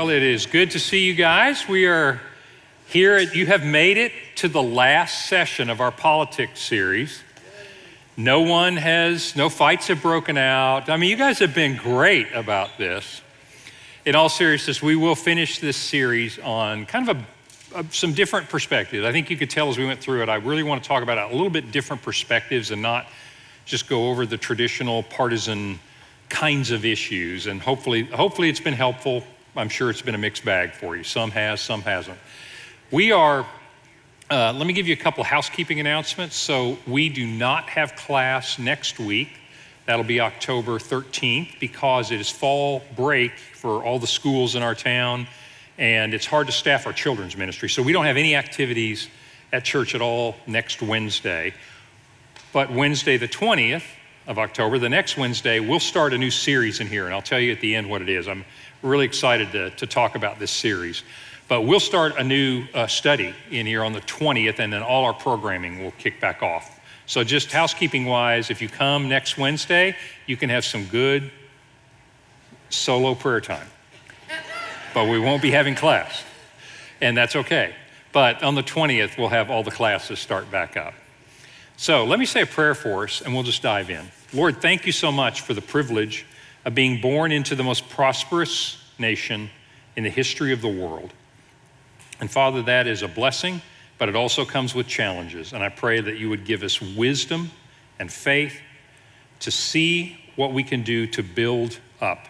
Well, it is good to see you guys. We are here. At, you have made it to the last session of our politics series. No one has, no fights have broken out. I mean, you guys have been great about this. In all seriousness, we will finish this series on kind of a, a, some different perspectives. I think you could tell as we went through it, I really want to talk about a little bit different perspectives and not just go over the traditional partisan kinds of issues. And hopefully, hopefully it's been helpful. I'm sure it's been a mixed bag for you. Some has, some hasn't. We are, uh, let me give you a couple housekeeping announcements. So, we do not have class next week. That'll be October 13th because it is fall break for all the schools in our town, and it's hard to staff our children's ministry. So, we don't have any activities at church at all next Wednesday. But Wednesday, the 20th of October, the next Wednesday, we'll start a new series in here, and I'll tell you at the end what it is. I'm really excited to, to talk about this series. But we'll start a new uh, study in here on the 20th, and then all our programming will kick back off. So, just housekeeping wise, if you come next Wednesday, you can have some good solo prayer time. but we won't be having class, and that's okay. But on the 20th, we'll have all the classes start back up. So, let me say a prayer for us, and we'll just dive in. Lord, thank you so much for the privilege of being born into the most prosperous nation in the history of the world. And Father, that is a blessing, but it also comes with challenges. And I pray that you would give us wisdom and faith to see what we can do to build up.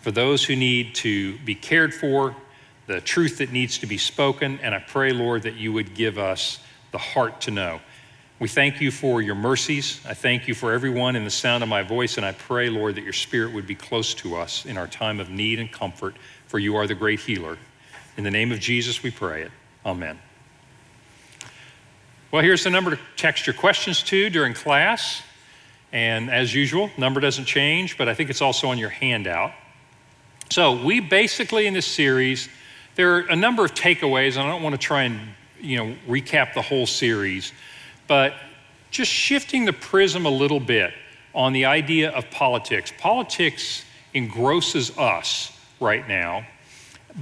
For those who need to be cared for, the truth that needs to be spoken, and I pray, Lord, that you would give us the heart to know. We thank you for your mercies. I thank you for everyone in the sound of my voice, and I pray, Lord, that your spirit would be close to us in our time of need and comfort, for you are the great healer. In the name of Jesus, we pray it. Amen. Well, here's the number to text your questions to during class. And as usual, number doesn't change, but I think it's also on your handout. So, we basically in this series, there are a number of takeaways, and I don't want to try and you know recap the whole series. But just shifting the prism a little bit on the idea of politics. Politics engrosses us right now,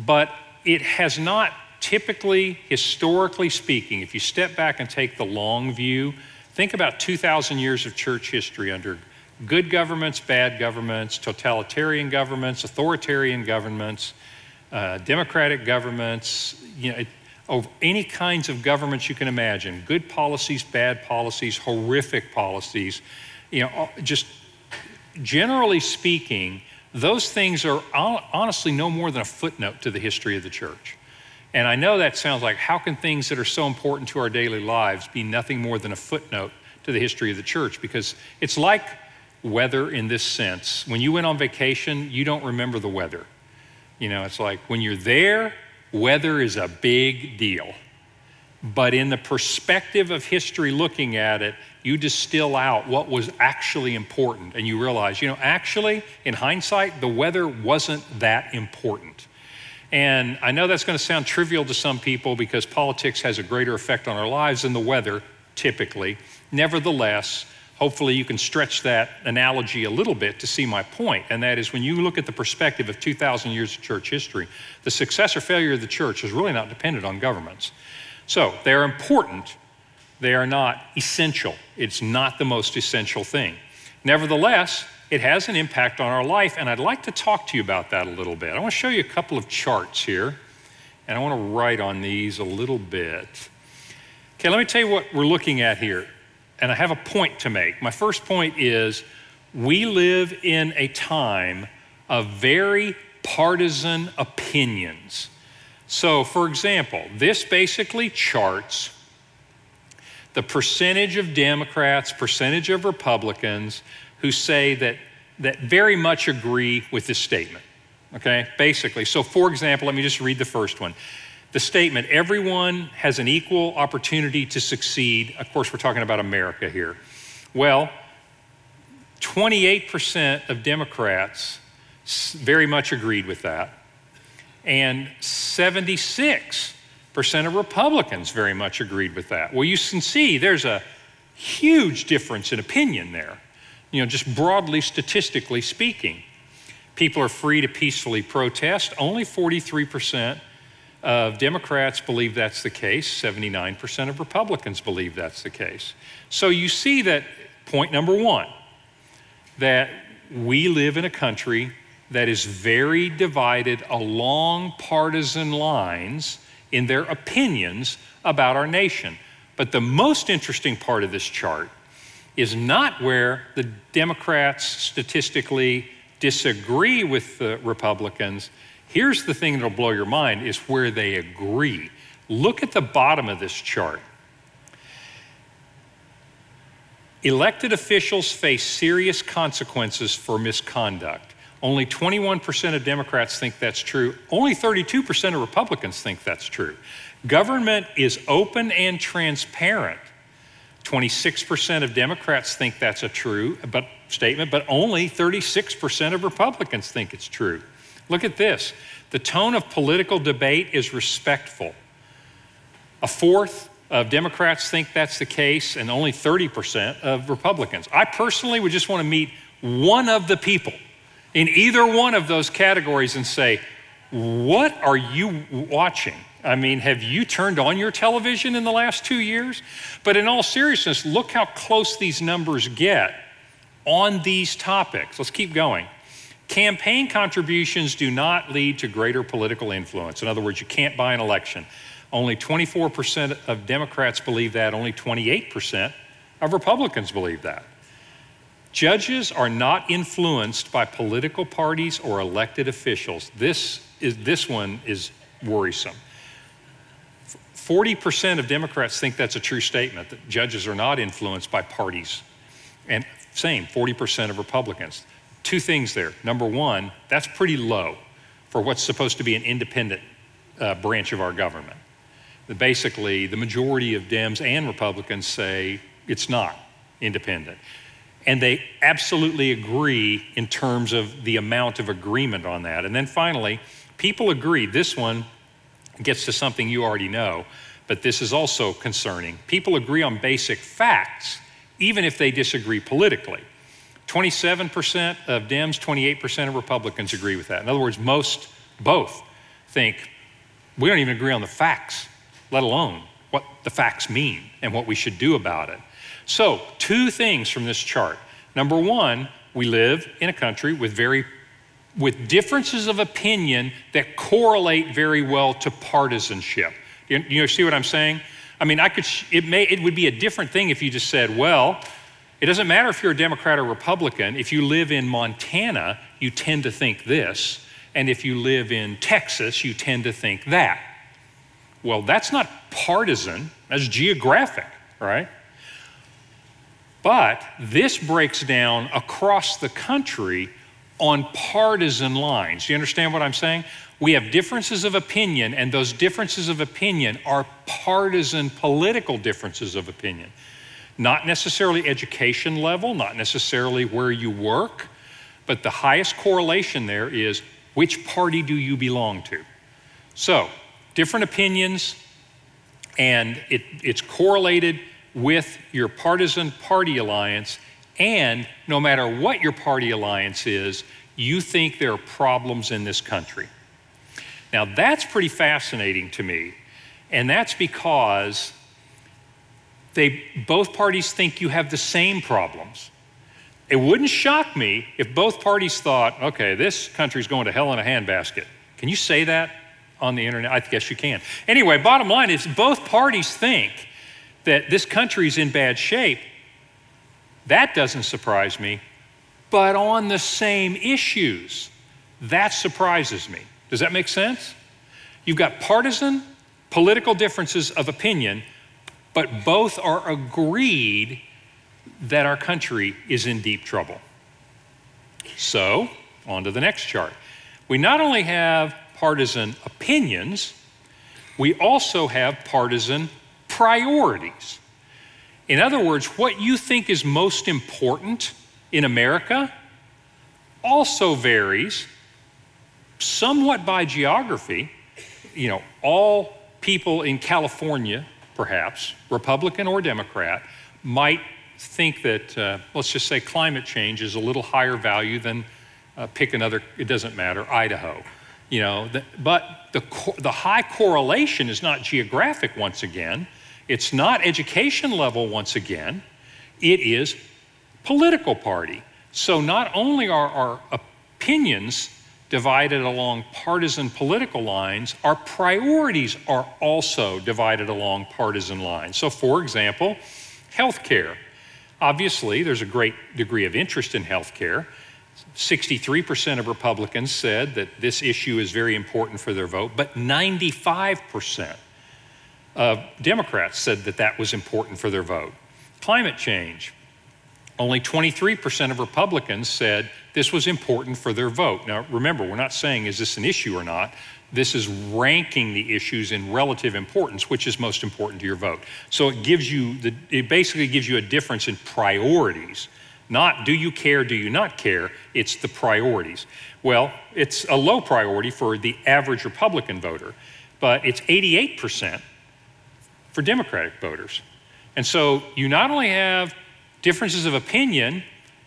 but it has not typically, historically speaking, if you step back and take the long view, think about 2,000 years of church history under good governments, bad governments, totalitarian governments, authoritarian governments, uh, democratic governments. You know, it, of any kinds of governments you can imagine good policies, bad policies, horrific policies. You know, uh, just generally speaking, those things are honestly no more than a footnote to the history of the church. And I know that sounds like how can things that are so important to our daily lives be nothing more than a footnote to the history of the church? Because it's like weather in this sense. When you went on vacation, you don't remember the weather. You know, it's like when you're there, Weather is a big deal. But in the perspective of history looking at it, you distill out what was actually important and you realize, you know, actually, in hindsight, the weather wasn't that important. And I know that's going to sound trivial to some people because politics has a greater effect on our lives than the weather, typically. Nevertheless, hopefully you can stretch that analogy a little bit to see my. And that is when you look at the perspective of 2,000 years of church history, the success or failure of the church is really not dependent on governments. So they're important, they are not essential. It's not the most essential thing. Nevertheless, it has an impact on our life, and I'd like to talk to you about that a little bit. I want to show you a couple of charts here, and I want to write on these a little bit. Okay, let me tell you what we're looking at here and I have a point to make. My first point is we live in a time of very partisan opinions. So, for example, this basically charts the percentage of Democrats, percentage of Republicans who say that, that very much agree with this statement. Okay, basically. So, for example, let me just read the first one the statement, everyone has an equal opportunity to succeed. Of course, we're talking about America here. Well, 28% of Democrats very much agreed with that, and 76% of Republicans very much agreed with that. Well, you can see there's a huge difference in opinion there, you know, just broadly statistically speaking. People are free to peacefully protest. Only 43% of Democrats believe that's the case, 79% of Republicans believe that's the case. So you see that point number one that we live in a country that is very divided along partisan lines in their opinions about our nation. But the most interesting part of this chart is not where the Democrats statistically disagree with the Republicans. Here's the thing that'll blow your mind is where they agree. Look at the bottom of this chart. Elected officials face serious consequences for misconduct. Only 21% of Democrats think that's true. Only 32% of Republicans think that's true. Government is open and transparent. 26% of Democrats think that's a true but, statement, but only 36% of Republicans think it's true. Look at this the tone of political debate is respectful. A fourth of Democrats think that's the case, and only 30% of Republicans. I personally would just want to meet one of the people in either one of those categories and say, What are you watching? I mean, have you turned on your television in the last two years? But in all seriousness, look how close these numbers get on these topics. Let's keep going. Campaign contributions do not lead to greater political influence. In other words, you can't buy an election. Only 24% of Democrats believe that, only 28% of Republicans believe that. Judges are not influenced by political parties or elected officials. This, is, this one is worrisome. 40% of Democrats think that's a true statement, that judges are not influenced by parties. And same, 40% of Republicans. Two things there. Number one, that's pretty low for what's supposed to be an independent uh, branch of our government. Basically, the majority of Dems and Republicans say it's not independent. And they absolutely agree in terms of the amount of agreement on that. And then finally, people agree. This one gets to something you already know, but this is also concerning. People agree on basic facts, even if they disagree politically. 27% of Dems, 28% of Republicans agree with that. In other words, most, both, think we don't even agree on the facts, let alone what the facts mean and what we should do about it. So, two things from this chart. Number one, we live in a country with very with differences of opinion that correlate very well to partisanship. You, you see what I'm saying? I mean, I could, it, may, it would be a different thing if you just said, well, it doesn't matter if you're a Democrat or Republican. If you live in Montana, you tend to think this. And if you live in Texas, you tend to think that. Well, that's not partisan, that's geographic, right? But this breaks down across the country on partisan lines. Do you understand what I'm saying? We have differences of opinion, and those differences of opinion are partisan political differences of opinion. Not necessarily education level, not necessarily where you work, but the highest correlation there is which party do you belong to? So, different opinions, and it, it's correlated with your partisan party alliance and no matter what your party alliance is, you think there are problems in this country. Now, that's pretty fascinating to me. And that's because they, both parties think you have the same problems. It wouldn't shock me if both parties thought, okay, this country's going to hell in a handbasket. Can you say that on the internet? I guess you can. Anyway, bottom line is both parties think that this country's in bad shape, that doesn't surprise me. But on the same issues, that surprises me. Does that make sense? You've got partisan political differences of opinion, but both are agreed that our country is in deep trouble. So, on to the next chart. We not only have partisan opinions, we also have partisan priorities. In other words, what you think is most important in America also varies somewhat by geography. You know, all people in California, perhaps, Republican or Democrat, might think that, uh, let's just say, climate change is a little higher value than uh, pick another, it doesn't matter, Idaho. You know, the, but the, the high correlation is not geographic once again. It's not education level once again. It is political party. So not only are our opinions divided along partisan political lines, our priorities are also divided along partisan lines. So, for example, healthcare. Obviously, there's a great degree of interest in healthcare. 63% of Republicans said that this issue is very important for their vote, but 95% of Democrats said that that was important for their vote. Climate change. Only 23% of Republicans said this was important for their vote. Now, remember, we're not saying is this an issue or not. This is ranking the issues in relative importance, which is most important to your vote. So it gives you the, it basically gives you a difference in priorities. Not do you care, do you not care, it's the priorities. Well, it's a low priority for the average Republican voter, but it's 88% for Democratic voters. And so you not only have differences of opinion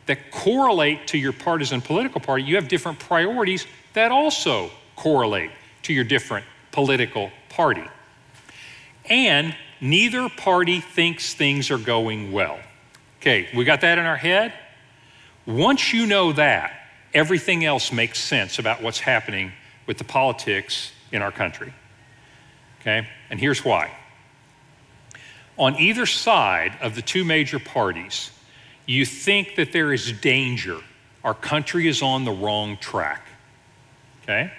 that correlate to your partisan political party, you have different priorities that also correlate to your different political party. And neither party thinks things are going well. Okay, we got that in our head? Once you know that, everything else makes sense about what's happening with the politics in our country. Okay, and here's why. On either side of the two major parties, you think that there is danger. Our country is on the wrong track. Okay?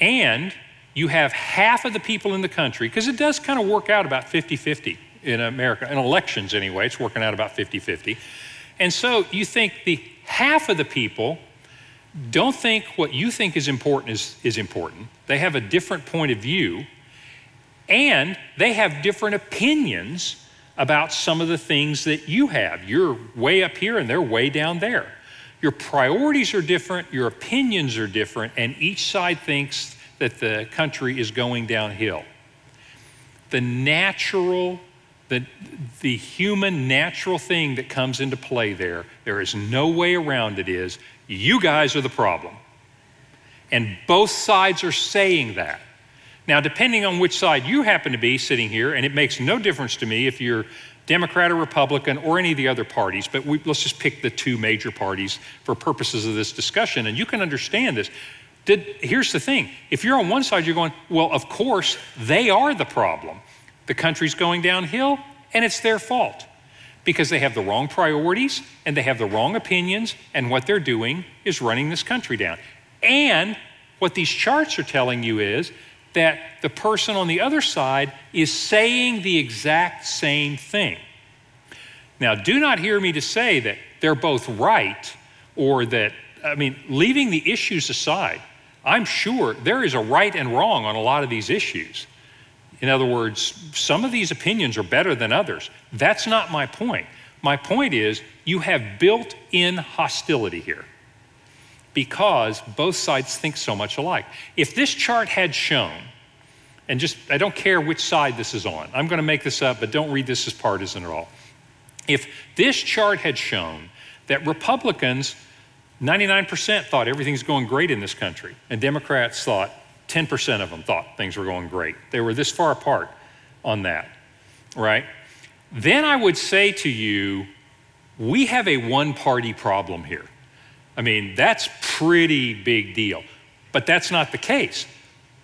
And you have half of the people in the country, because it does kind of work out about 50 50 in America, in elections anyway, it's working out about 50 50. And so you think the half of the people don't think what you think is important is, is important. They have a different point of view, and they have different opinions about some of the things that you have. You're way up here and they're way down there. Your priorities are different, your opinions are different, and each side thinks that the country is going downhill. The natural, the, the human natural thing that comes into play there, there is no way around it, is you guys are the problem. And both sides are saying that. Now, depending on which side you happen to be sitting here, and it makes no difference to me if you're Democrat or Republican or any of the other parties, but we, let's just pick the two major parties for purposes of this discussion, and you can understand this. Did, here's the thing if you're on one side, you're going, well, of course, they are the problem. The country's going downhill, and it's their fault because they have the wrong priorities and they have the wrong opinions, and what they're doing is running this country down. And what these charts are telling you is that the person on the other side is saying the exact same thing. Now, do not hear me to say that they're both right or that, I mean, leaving the issues aside, I'm sure there is a right and wrong on a lot of these issues. In other words, some of these opinions are better than others. That's not my point. My point is you have built in hostility here because both sides think so much alike. If this chart had shown, and just, I don't care which side this is on, I'm going to make this up, but don't read this as partisan at all. If this chart had shown that Republicans, 99% thought everything's going great in this country, and Democrats thought 10% of them thought things were going great, they were this far apart on that, right? Then I would say to you, we have a one party problem here. I mean, that's pretty big deal. But that's not the case.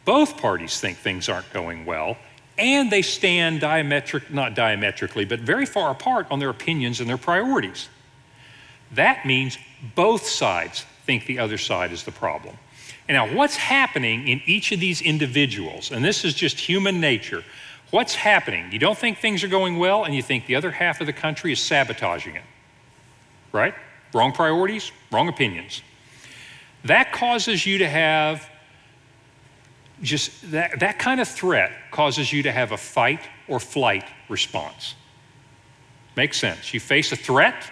Both parties think things aren't going well, and they stand diametric, not diametrically, but very far apart on their opinions and their priorities. That means both sides think the other side is the problem. And now, what's happening in each of these individuals, and this is just human nature, what's happening? You don't think things are going well, and you think the other half of the country is sabotaging it, right? Wrong priorities, wrong opinions. That causes you to have just that, that kind of threat causes you to have a fight or flight response. Makes sense. You face a threat,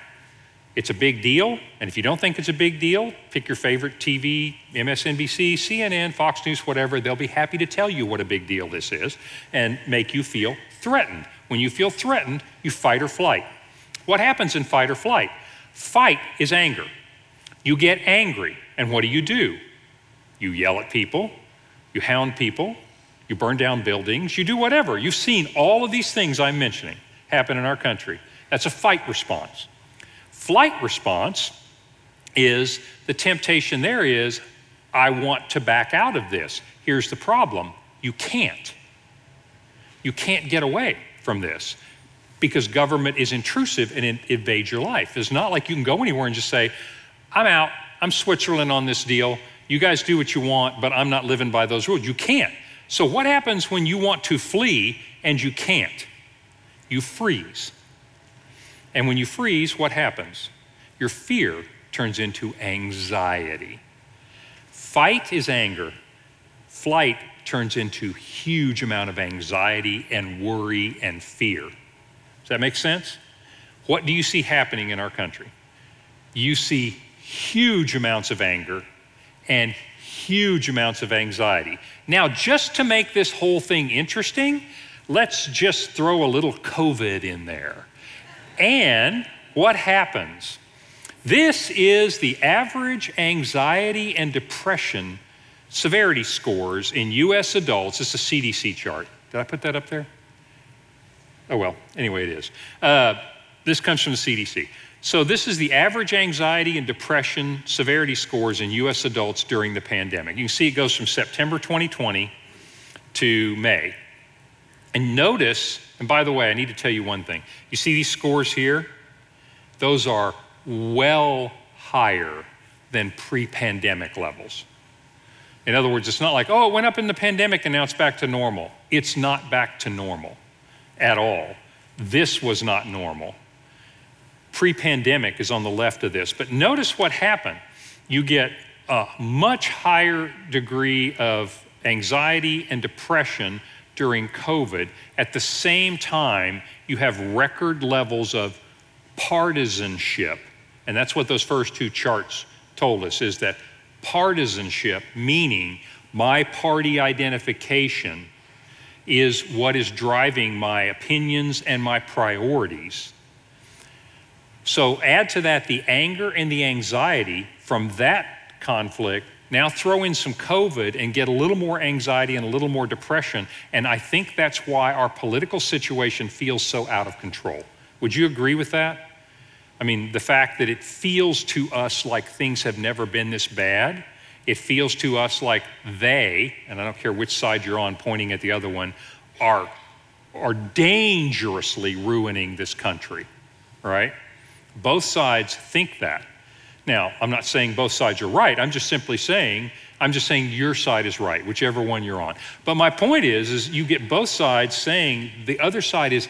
it's a big deal. And if you don't think it's a big deal, pick your favorite TV, MSNBC, CNN, Fox News, whatever. They'll be happy to tell you what a big deal this is and make you feel threatened. When you feel threatened, you fight or flight. What happens in fight or flight? Fight is anger. You get angry, and what do you do? You yell at people, you hound people, you burn down buildings, you do whatever. You've seen all of these things I'm mentioning happen in our country. That's a fight response. Flight response is the temptation there is, I want to back out of this. Here's the problem you can't. You can't get away from this because government is intrusive and it invades your life. It's not like you can go anywhere and just say, I'm out, I'm Switzerland on this deal. You guys do what you want, but I'm not living by those rules. You can't. So, what happens when you want to flee and you can't? You freeze. And when you freeze, what happens? Your fear turns into anxiety. Fight is anger, flight turns into huge amount of anxiety and worry and fear. That make sense? What do you see happening in our country? You see huge amounts of anger and huge amounts of anxiety. Now, just to make this whole thing interesting, let's just throw a little COVID in there. And what happens? This is the average anxiety and depression severity scores in US adults. It's a CDC chart. Did I put that up there? Oh, well, anyway, it is. Uh, this comes from the CDC. So, this is the average anxiety and depression severity scores in US adults during the pandemic. You can see it goes from September 2020 to May. And notice, and by the way, I need to tell you one thing. You see these scores here? Those are well higher than pre pandemic levels. In other words, it's not like, oh, it went up in the pandemic and now it's back to normal. It's not back to normal at all. This was not normal. Pre pandemic is on the left of this. But notice what happened. You get a much higher degree of anxiety and depression during COVID. At the same time, you have record levels of partisanship. And that's what those first two charts told us is that partisanship, meaning my party identification, is what is driving my opinions and my priorities. So add to that the anger and the anxiety from that conflict. Now throw in some COVID and get a little more anxiety and a little more depression. And I think that's why our political situation feels so out of control. Would you agree with that? I mean, the fact that it feels to us like things have never been this bad. It feels to us like they, and I don't care which side you're on, pointing at the other one, are, are dangerously ruining this country, right? Both sides think that. Now, I'm not saying both sides are right. I'm just simply saying, I'm just saying your side is right, whichever one you're on. But my point is, is you get both sides saying the other side is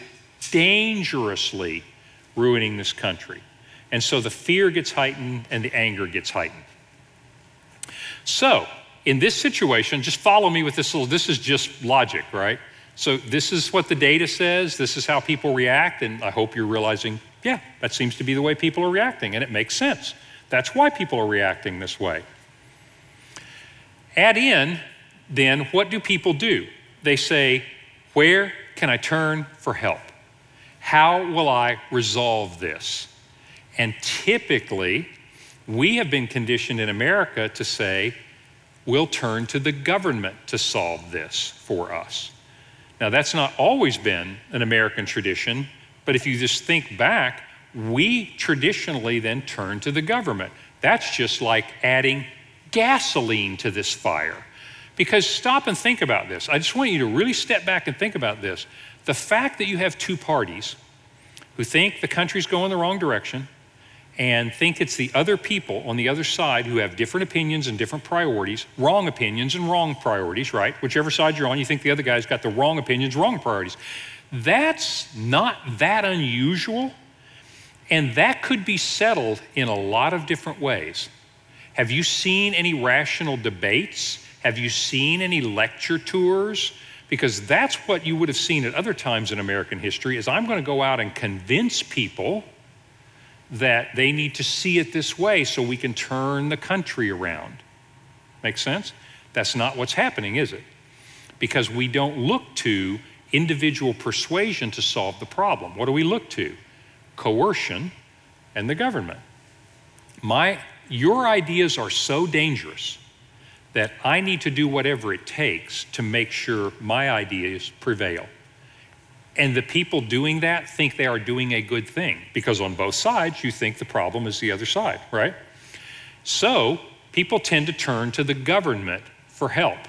dangerously ruining this country. And so the fear gets heightened and the anger gets heightened. So, in this situation, just follow me with this little, this is just logic, right? So, this is what the data says, this is how people react, and I hope you're realizing, yeah, that seems to be the way people are reacting, and it makes sense. That's why people are reacting this way. Add in, then, what do people do? They say, Where can I turn for help? How will I resolve this? And typically, we have been conditioned in America to say, we'll turn to the government to solve this for us. Now, that's not always been an American tradition, but if you just think back, we traditionally then turn to the government. That's just like adding gasoline to this fire. Because stop and think about this. I just want you to really step back and think about this. The fact that you have two parties who think the country's going the wrong direction and think it's the other people on the other side who have different opinions and different priorities, wrong opinions and wrong priorities, right? Whichever side you're on, you think the other guy's got the wrong opinions, wrong priorities. That's not that unusual, and that could be settled in a lot of different ways. Have you seen any rational debates? Have you seen any lecture tours? Because that's what you would have seen at other times in American history is I'm going to go out and convince people that they need to see it this way so we can turn the country around. Make sense? That's not what's happening, is it? Because we don't look to individual persuasion to solve the problem. What do we look to? Coercion and the government. My your ideas are so dangerous that I need to do whatever it takes to make sure my ideas prevail. And the people doing that think they are doing a good thing because on both sides you think the problem is the other side, right? So people tend to turn to the government for help.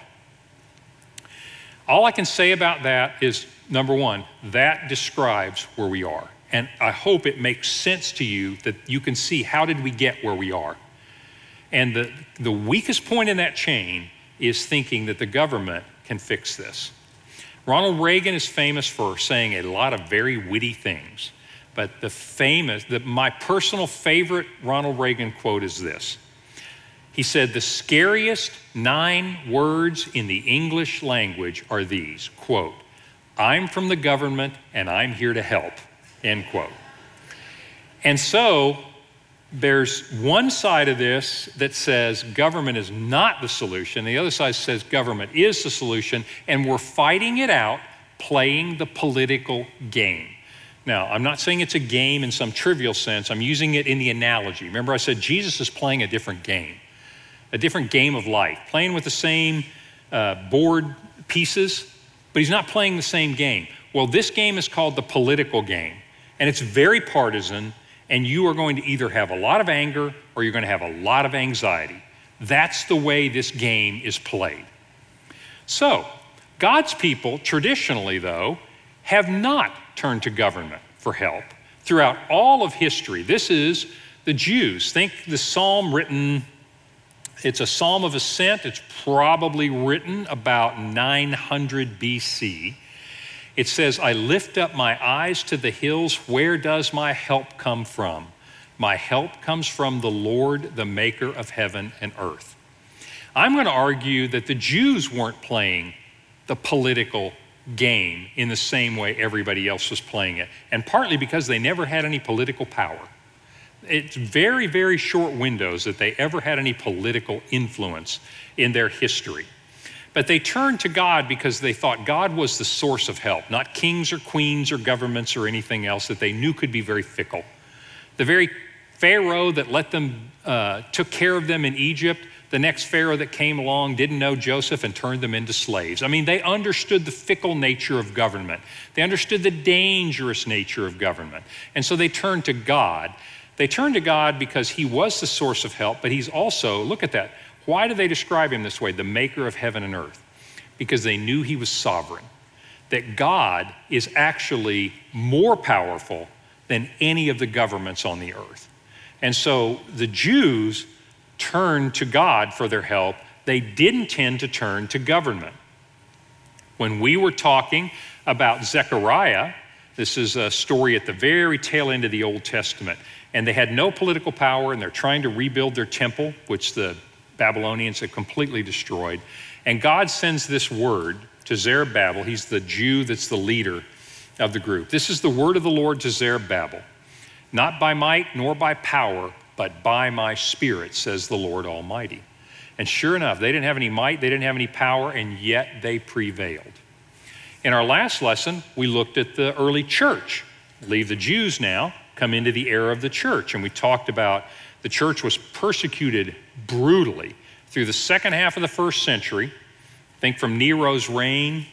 All I can say about that is number one, that describes where we are. And I hope it makes sense to you that you can see how did we get where we are. And the, the weakest point in that chain is thinking that the government can fix this. Ronald Reagan is famous for saying a lot of very witty things, but the famous, the, my personal favorite Ronald Reagan quote is this. He said, The scariest nine words in the English language are these quote, I'm from the government and I'm here to help, end quote. And so there's one side of this that says government is not the solution. The other side says government is the solution, and we're fighting it out playing the political game. Now, I'm not saying it's a game in some trivial sense, I'm using it in the analogy. Remember, I said Jesus is playing a different game, a different game of life, playing with the same uh, board pieces, but he's not playing the same game. Well, this game is called the political game, and it's very partisan and you are going to either have a lot of anger or you're going to have a lot of anxiety. That's the way this game is played. So, God's people, traditionally, though, have not turned to government for help throughout all of history. This is the Jews. Think the psalm written, it's a psalm of ascent. It's probably written about 900 BC. It says, I lift up my eyes to the hills. Where does my help come from? My help comes from the Lord, the maker of heaven and earth. I'm going to argue that the Jews weren't playing the political game in the same way everybody else was playing it, and partly because they never had any political power. It's very, very short windows that they ever had any political influence in their history. But they turned to God because they thought God was the source of help, not kings or queens or governments or anything else that they knew could be very fickle. The very Pharaoh that let them, uh, took care of them in Egypt, the next Pharaoh that came along didn't know Joseph and turned them into slaves. I mean, they understood the fickle nature of government, they understood the dangerous nature of government. And so they turned to God. They turned to God because He was the source of help, but He's also, look at that, why do they describe him this way, the maker of heaven and earth? Because they knew he was sovereign, that God is actually more powerful than any of the governments on the earth. And so the Jews turned to God for their help. They didn't tend to turn to government. When we were talking about Zechariah, this is a story at the very tail end of the Old Testament, and they had no political power and they're trying to rebuild their temple, which the Babylonians had completely destroyed. And God sends this word to Zerubbabel. He's the Jew that's the leader of the group. This is the word of the Lord to Zerubbabel. Not by might nor by power, but by my spirit, says the Lord Almighty. And sure enough, they didn't have any might, they didn't have any power, and yet they prevailed. In our last lesson, we looked at the early church. Leave the Jews now, come into the era of the church. And we talked about the church was persecuted brutally through the second half of the first century. Think from Nero's reign.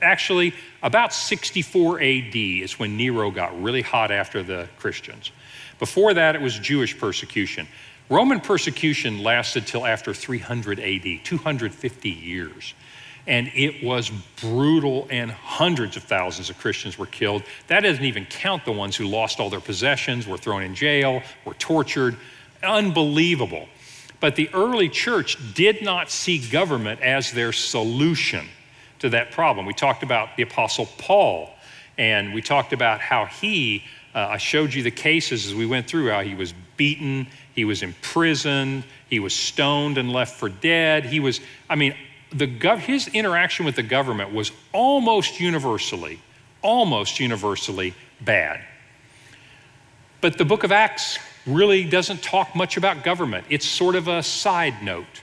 Actually, about 64 AD is when Nero got really hot after the Christians. Before that, it was Jewish persecution. Roman persecution lasted till after 300 AD, 250 years. And it was brutal, and hundreds of thousands of Christians were killed. That doesn't even count the ones who lost all their possessions, were thrown in jail, were tortured. Unbelievable. But the early church did not see government as their solution to that problem. We talked about the Apostle Paul, and we talked about how he, uh, I showed you the cases as we went through, how he was beaten, he was imprisoned, he was stoned and left for dead. He was, I mean, the gov- his interaction with the government was almost universally, almost universally bad. But the book of Acts really doesn't talk much about government. It's sort of a side note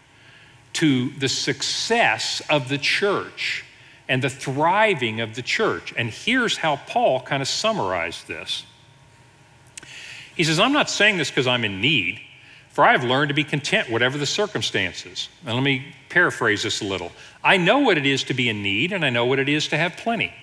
to the success of the church and the thriving of the church. And here's how Paul kind of summarized this. He says, I'm not saying this because I'm in need. For I have learned to be content, whatever the circumstances. And let me paraphrase this a little. I know what it is to be in need, and I know what it is to have plenty.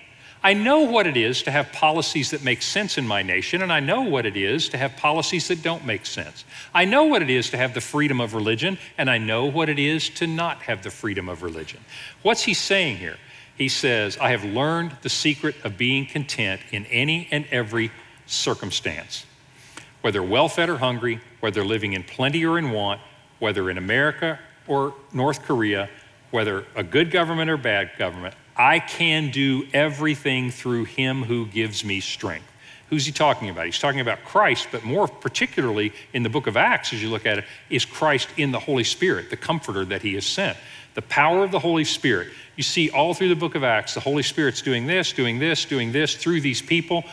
I know what it is to have policies that make sense in my nation, and I know what it is to have policies that don't make sense. I know what it is to have the freedom of religion, and I know what it is to not have the freedom of religion. What's he saying here? He says, I have learned the secret of being content in any and every circumstance. Whether well fed or hungry, whether living in plenty or in want, whether in America or North Korea, whether a good government or bad government, I can do everything through him who gives me strength. Who's he talking about? He's talking about Christ, but more particularly in the book of Acts, as you look at it, is Christ in the Holy Spirit, the comforter that he has sent. The power of the Holy Spirit. You see all through the book of Acts, the Holy Spirit's doing this, doing this, doing this through these people.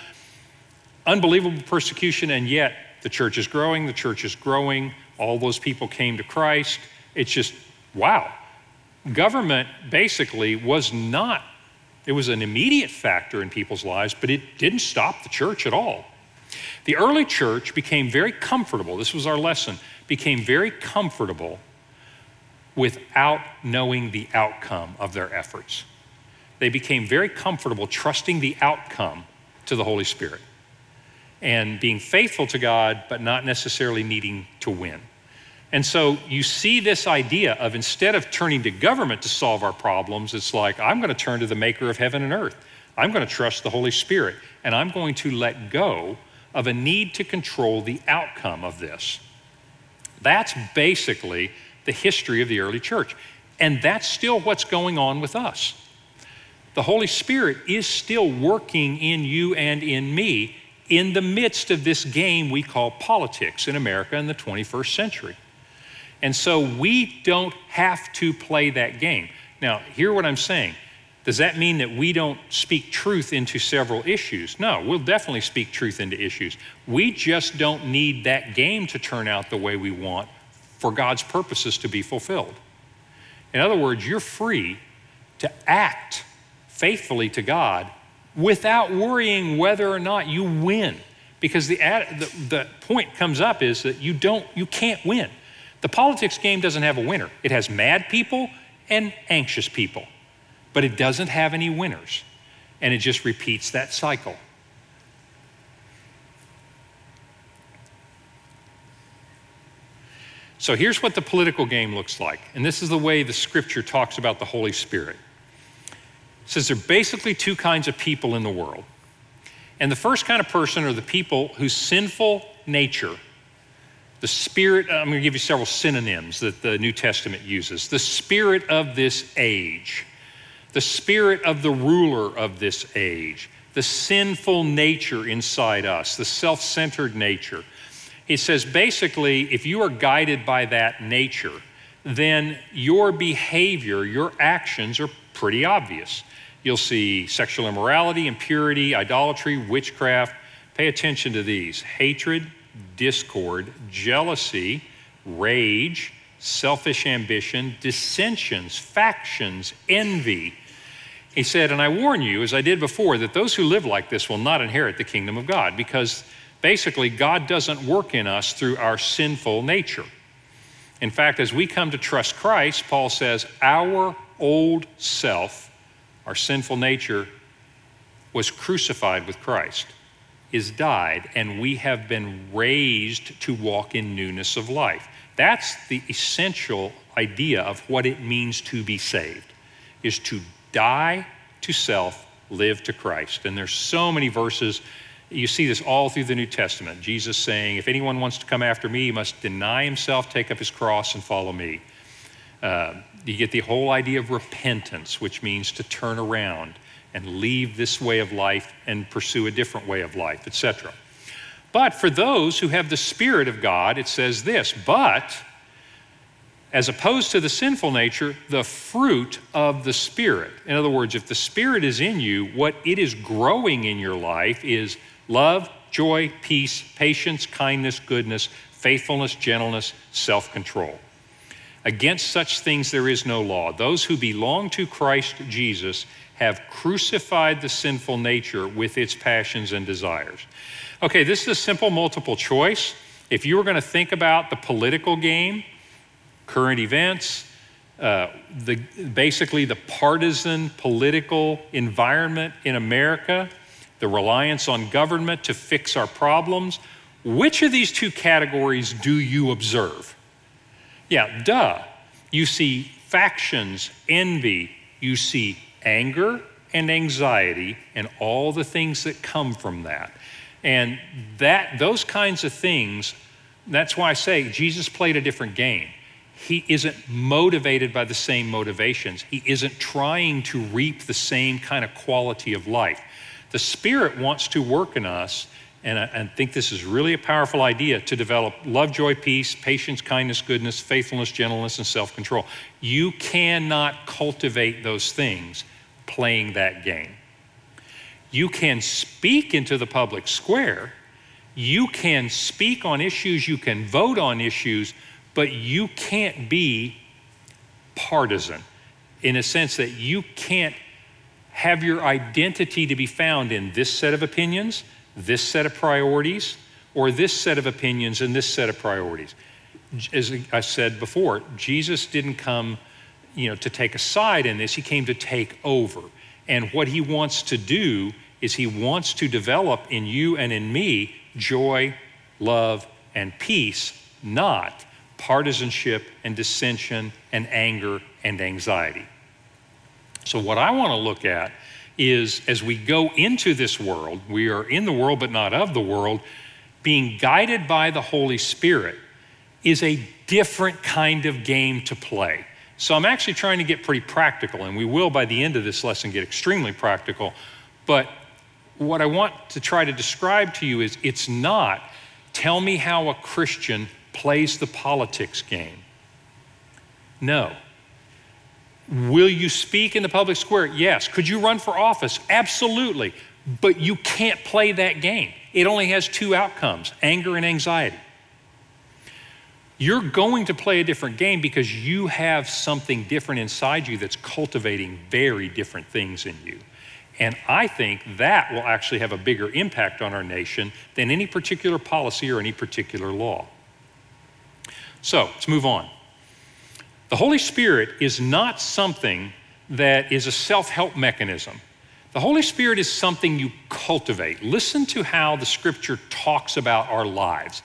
Unbelievable persecution, and yet the church is growing, the church is growing. All those people came to Christ. It's just, wow government basically was not, it was an immediate factor in people's lives, but it didn't stop the church at all. The early church became very comfortable, this was our lesson, became very comfortable without knowing the outcome of their efforts. They became very comfortable trusting the outcome to the Holy Spirit and being faithful to God, but not necessarily needing to win. And so you see this idea of instead of turning to government to solve our problems, it's like, I'm going to turn to the maker of heaven and earth. I'm going to trust the Holy Spirit, and I'm going to let go of a need to control the outcome of this. That's basically the history of the early church. And that's still what's going on with us. The Holy Spirit is still working in you and in me in the midst of this game we call politics in America in the 21st century. And so we don't have to play that game. Now, hear what I'm saying. Does that mean that we don't speak truth into several issues? No, we'll definitely speak truth into issues. We just don't need that game to turn out the way we want for God's purposes to be fulfilled. In other words, you're free to act faithfully to God without worrying whether or not you win. Because the, the, the point comes up is that you don't, you can't win. The politics game doesn't have a winner. It has mad people and anxious people, but it doesn't have any winners. And it just repeats that cycle. So here's what the political game looks like. And this is the way the scripture talks about the Holy Spirit. Says there are basically two kinds of people in the world. And the first kind of person are the people whose sinful nature the spirit, I'm going to give you several synonyms that the New Testament uses. The spirit of this age, the spirit of the ruler of this age, the sinful nature inside us, the self centered nature. He says basically, if you are guided by that nature, then your behavior, your actions are pretty obvious. You'll see sexual immorality, impurity, idolatry, witchcraft. Pay attention to these hatred, discord, jealousy, rage, selfish ambition, dissensions, factions, envy. He said, And I warn you, as I did before, that those who live like this will not inherit the kingdom of God because basically God doesn't work in us through our sinful nature. In fact, as we come to trust Christ, Paul says, Our old self, our sinful nature, was crucified with Christ is died, and we have been raised to walk in newness of life. That's the essential idea of what it means to be saved, is to die to self, live to Christ. And there's so many verses. You see this all through the New Testament. Jesus saying, if anyone wants to come after me, he must deny himself, take up his cross, and follow me. Uh, you get the whole idea of repentance, which means to turn around and leave this way of life and pursue a different way of life, etc. But for those who have the Spirit of God, it says this, but as opposed to the sinful nature, the fruit of the Spirit. In other words, if the Spirit is in you, what it is growing in your life is love, joy, peace, patience, kindness, goodness, faithfulness, gentleness, self control. Against such things there is no law. Those who belong to Christ Jesus have crucified the sinful nature with its passions and desires. Okay, this is a simple multiple choice. If you were going to think about the political game, current events, uh, the, basically the partisan political environment in America, the reliance on government to fix our problems, which of these two categories do you observe? Yeah, duh. You see factions, envy, you see anger and anxiety, and all the things that come from that. And that those kinds of things, that's why I say Jesus played a different game he isn't motivated by the same motivations. He isn't trying to reap the same kind of quality of life. The Spirit wants to work in us, and I, and think this is really a powerful idea to develop love, joy, peace, patience, kindness, goodness, faithfulness, gentleness, and self control. You cannot cultivate those things playing that game. You can speak into the public square, you can speak on issues, you can vote on issues but you can't be partisan in a sense that you can't have your identity to be found in this set of opinions, this set of priorities, or this set of opinions and this set of priorities. As I said before, Jesus didn't come, you know, to take a side in this, he came to take over. And what he wants to do is he wants to develop in you and in me joy, love, and peace, not partisanship and dissension and anger and anxiety. So, what I want to look at is as we go into this world, we are in the world but not of the world, being guided by the Holy Spirit is a different kind of game to play. So, I'm actually trying to get pretty practical, and we will by the end of this lesson get extremely practical. But what I want to try to describe to you is it's not tell me how a Christian plays the politics game? No. Will you speak in the public square? Yes. Could you run for office? Absolutely. But you can't play that game. It only has two outcomes anger and anxiety. You're going to play a different game because you have something different inside you that's cultivating very different things in you. And I think that will actually have a bigger impact on our nation than any particular policy or any particular law. So let's move on. The Holy Spirit is not something that is a self help mechanism. The Holy Spirit is something you cultivate. Listen to how the scripture talks about our lives.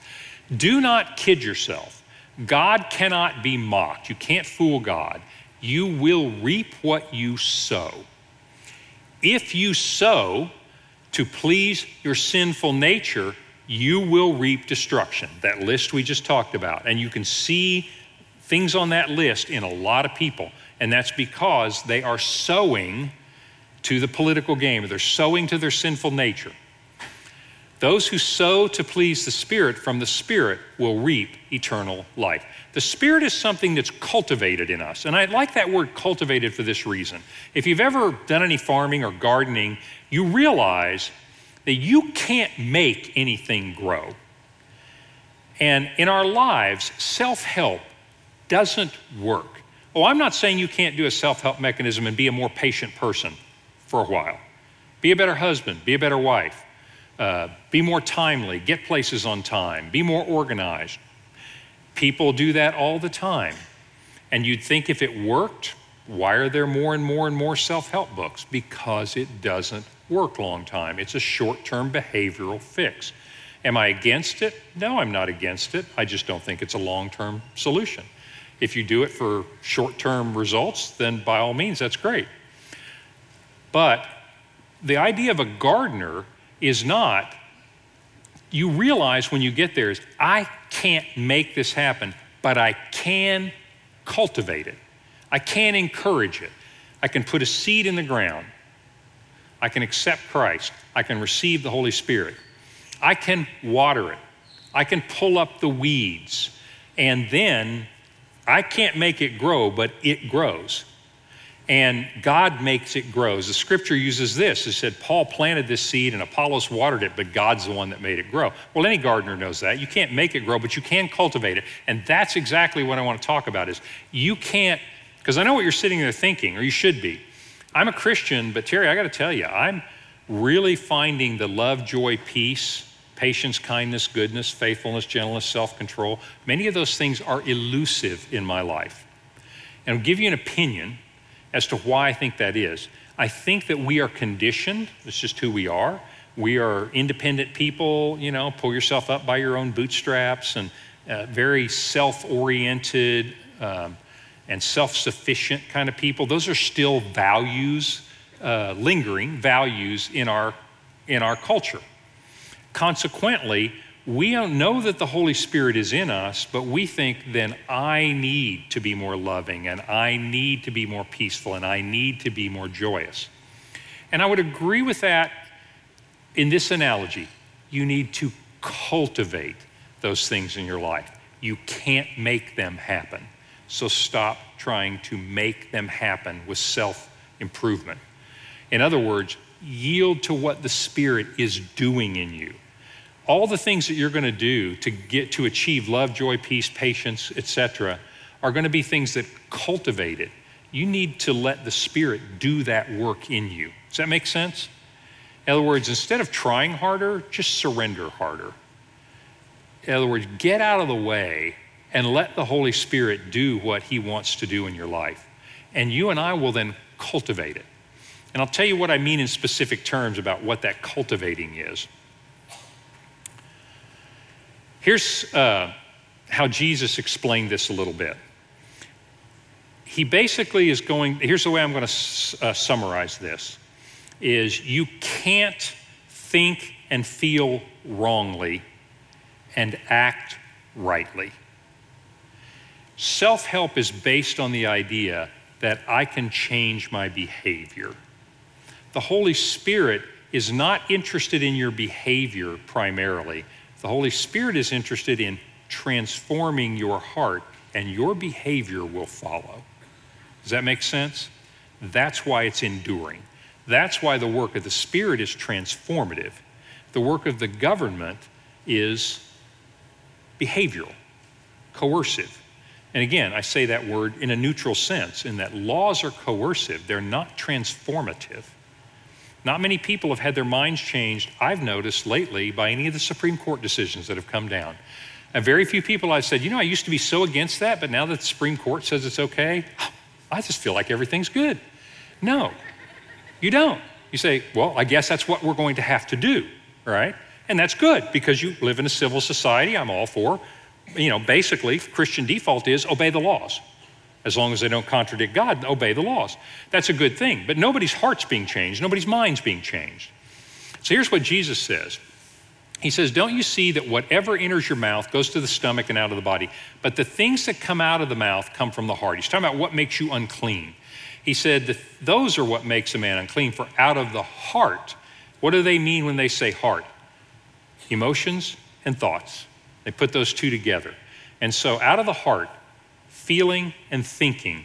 Do not kid yourself. God cannot be mocked. You can't fool God. You will reap what you sow. If you sow to please your sinful nature, you will reap destruction. That list we just talked about. And you can see things on that list in a lot of people. And that's because they are sowing to the political game, they're sowing to their sinful nature. Those who sow to please the Spirit from the Spirit will reap eternal life. The Spirit is something that's cultivated in us. And I like that word cultivated for this reason. If you've ever done any farming or gardening, you realize that you can't make anything grow. And in our lives, self help doesn't work. Oh, I'm not saying you can't do a self help mechanism and be a more patient person for a while. Be a better husband, be a better wife, uh, be more timely, get places on time, be more organized. People do that all the time. And you'd think if it worked, why are there more and more and more self help books? Because it doesn't work long time. It's a short term behavioral fix. Am I against it? No, I'm not against it. I just don't think it's a long term solution. If you do it for short term results, then by all means, that's great. But the idea of a gardener is not, you realize when you get there is, I can't make this happen, but I can cultivate it. I can encourage it. I can put a seed in the ground. I can accept Christ. I can receive the Holy Spirit. I can water it. I can pull up the weeds. And then I can't make it grow, but it grows. And God makes it grow. The scripture uses this. It said, Paul planted this seed and Apollos watered it, but God's the one that made it grow. Well, any gardener knows that. You can't make it grow, but you can cultivate it. And that's exactly what I want to talk about is you can't, because I know what you're sitting there thinking, or you should be. I'm a Christian, but Terry, I got to tell you, I'm really finding the love, joy, peace, patience, kindness, goodness, faithfulness, gentleness, self control. Many of those things are elusive in my life. And I'll give you an opinion as to why I think that is. I think that we are conditioned, it's just who we are. We are independent people, you know, pull yourself up by your own bootstraps and uh, very self oriented um, and self sufficient kind of people. Those are still values, uh, lingering values in our, in our culture. Consequently, we don't know that the Holy Spirit is in us, but we think then I need to be more loving and I need to be more peaceful and I need to be more joyous. And I would agree with that in this analogy. You need to cultivate those things in your life. You can't make them happen. So stop trying to make them happen with self improvement. In other words, yield to what the Spirit is doing in you all the things that you're going to do to get to achieve love, joy, peace, patience, etc., are going to be things that cultivate it. You need to let the Spirit do that work in you. Does that make sense? In other words, instead of trying harder, just surrender harder. In other words, get out of the way and let the Holy Spirit do what He wants to do in your life. And you and I will then cultivate it. And I'll tell you what I mean in specific terms about what that cultivating is. Here's uh, how Jesus explained this a little bit. He basically is going, here's the way I'm going to uh, summarize this is you can't think and feel wrongly and act rightly. Self help is based on the idea that I can change my behavior. The Holy Spirit is not interested in your behavior primarily, the Holy Spirit is interested in transforming your heart, and your behavior will follow. Does that make sense? That's why it's enduring. That's why the work of the Spirit is transformative. The work of the government is behavioral, coercive. And again, I say that word in a neutral sense, in that laws are coercive, they're not transformative. Not many people have had their minds changed, I've noticed lately, by any of the Supreme Court decisions that have come down. And very few people I've said, you know, I used to be so against that, but now that the Supreme Court says it's okay, I just feel like everything's good. No, you don't. You say, well, I guess that's what we're going to have to do, right? And that's good because you live in a civil society. I'm all for, you know, basically, Christian default is obey the laws. As long as they don't contradict God, obey the laws. That's a good thing. But nobody's heart's being changed, nobody's mind's being changed. So here's what Jesus says He says, Don't you see that whatever enters your mouth goes to the stomach and out of the body? But the things that come out of the mouth come from the heart. He's talking about what makes you unclean. He said, Those are what makes a man unclean, for out of the heart, what do they mean when they say heart? Emotions and thoughts. They put those two together. And so out of the heart, feeling and thinking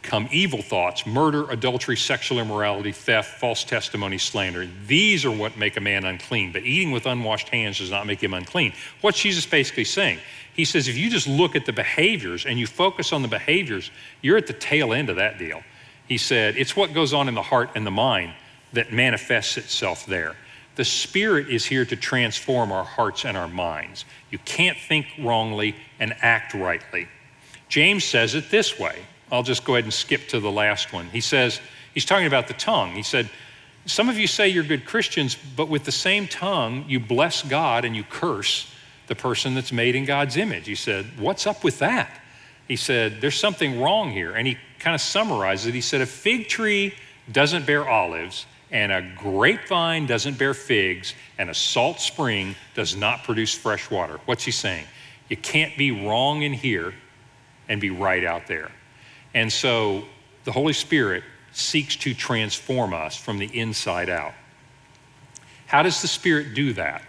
come evil thoughts murder, adultery, sexual immorality, theft, false testimony, slander. These are what make a man unclean. But eating with unwashed hands does not make him unclean. What's Jesus basically saying? He says if you just look at the behaviors and you focus on the behaviors, you're at the tail end of that deal. He said it's what goes on in the heart and the mind that manifests itself there. The Spirit is here to transform our hearts and our minds. You can't think wrongly and act rightly. James says it this way. I'll just go ahead and skip to the last one. He says, he's talking about the tongue. He said, Some of you say you're good Christians, but with the same tongue, you bless God and you curse the person that's made in God's image. He said, What's up with that? He said, There's something wrong here. And he kind of summarizes it. He said, A fig tree doesn't bear olives and a grapevine doesn't bear figs, and a salt spring does not produce fresh water. What's he saying? You can't be wrong in here and be right out there. And so the Holy Spirit seeks to transform us from the inside out. How does the Spirit do that?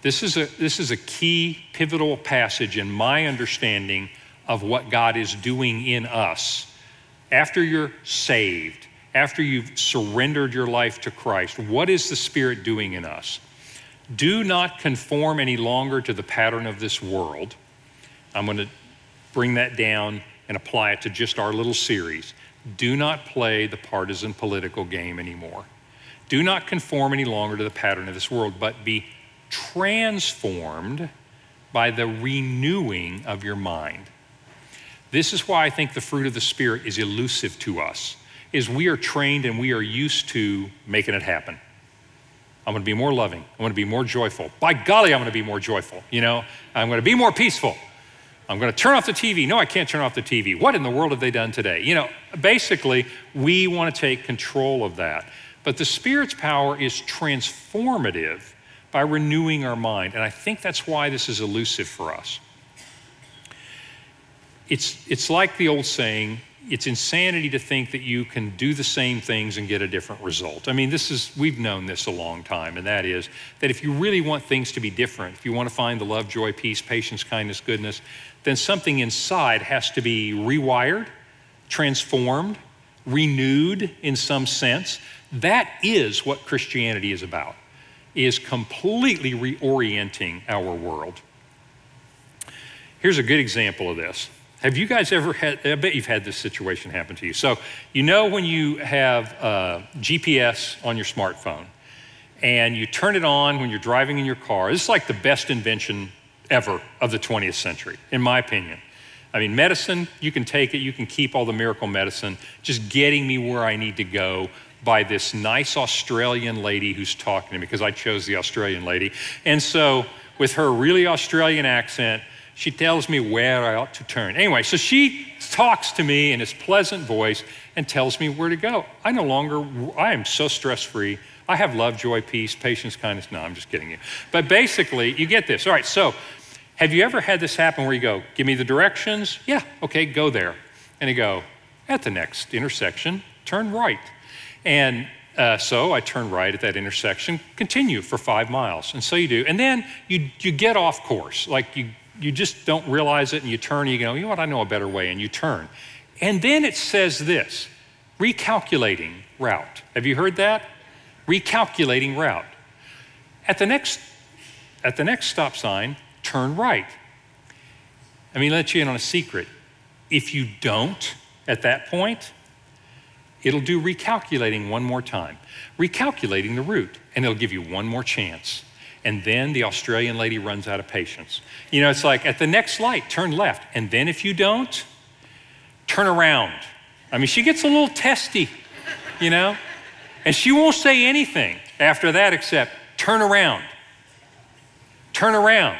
This is a, this is a key, pivotal passage in my understanding of what God is doing in us. After you're saved, after you've surrendered your life to Christ, what is the Spirit doing in us? Do not conform any longer to the pattern of this world. I'm going to bring that down and apply it to just our little series. Do not play the partisan political game anymore. Do not conform any longer to the pattern of this world, but be transformed by the renewing of your mind. This is why I think the fruit of the Spirit is elusive to us, is we are trained and we are used to making it happen. I'm going to be more loving. I'm going to be more joyful. By golly, I'm going to be more joyful. You know, I'm going to be more peaceful. I'm going to turn off the TV. No, I can't turn off the TV. What in the world have they done today? You know, basically, we want to take control of that. But the Spirit's power is transformative by renewing our mind. And I think that's why this is elusive for us. It's, it's like the old saying it's insanity to think that you can do the same things and get a different result. I mean, this is, we've known this a long time, and that is that if you really want things to be different, if you want to find the love, joy, peace, patience, kindness, goodness, then something inside has to be rewired, transformed, renewed in some sense. That is what Christianity is about, is completely reorienting our world. Here's a good example of this. Have you guys ever had, I bet you've had this situation happen to you. So, you know, when you have uh, GPS on your smartphone and you turn it on when you're driving in your car, this is like the best invention ever of the 20th century, in my opinion. I mean, medicine, you can take it, you can keep all the miracle medicine, just getting me where I need to go by this nice Australian lady who's talking to me, because I chose the Australian lady. And so, with her really Australian accent, she tells me where I ought to turn. Anyway, so she talks to me in this pleasant voice and tells me where to go. I no longer, I am so stress free. I have love, joy, peace, patience, kindness. No, I'm just kidding you. But basically, you get this. All right, so have you ever had this happen where you go, give me the directions? Yeah, okay, go there. And you go, at the next intersection, turn right. And uh, so I turn right at that intersection, continue for five miles. And so you do. And then you, you get off course. Like you you just don't realize it and you turn and you go, you know what, I know a better way, and you turn. And then it says this recalculating route. Have you heard that? Recalculating route. At the next, at the next stop sign, turn right. I mean, let you in on a secret. If you don't at that point, it'll do recalculating one more time, recalculating the route, and it'll give you one more chance. And then the Australian lady runs out of patience. You know, it's like at the next light, turn left. And then if you don't, turn around. I mean, she gets a little testy, you know? And she won't say anything after that except turn around. Turn around.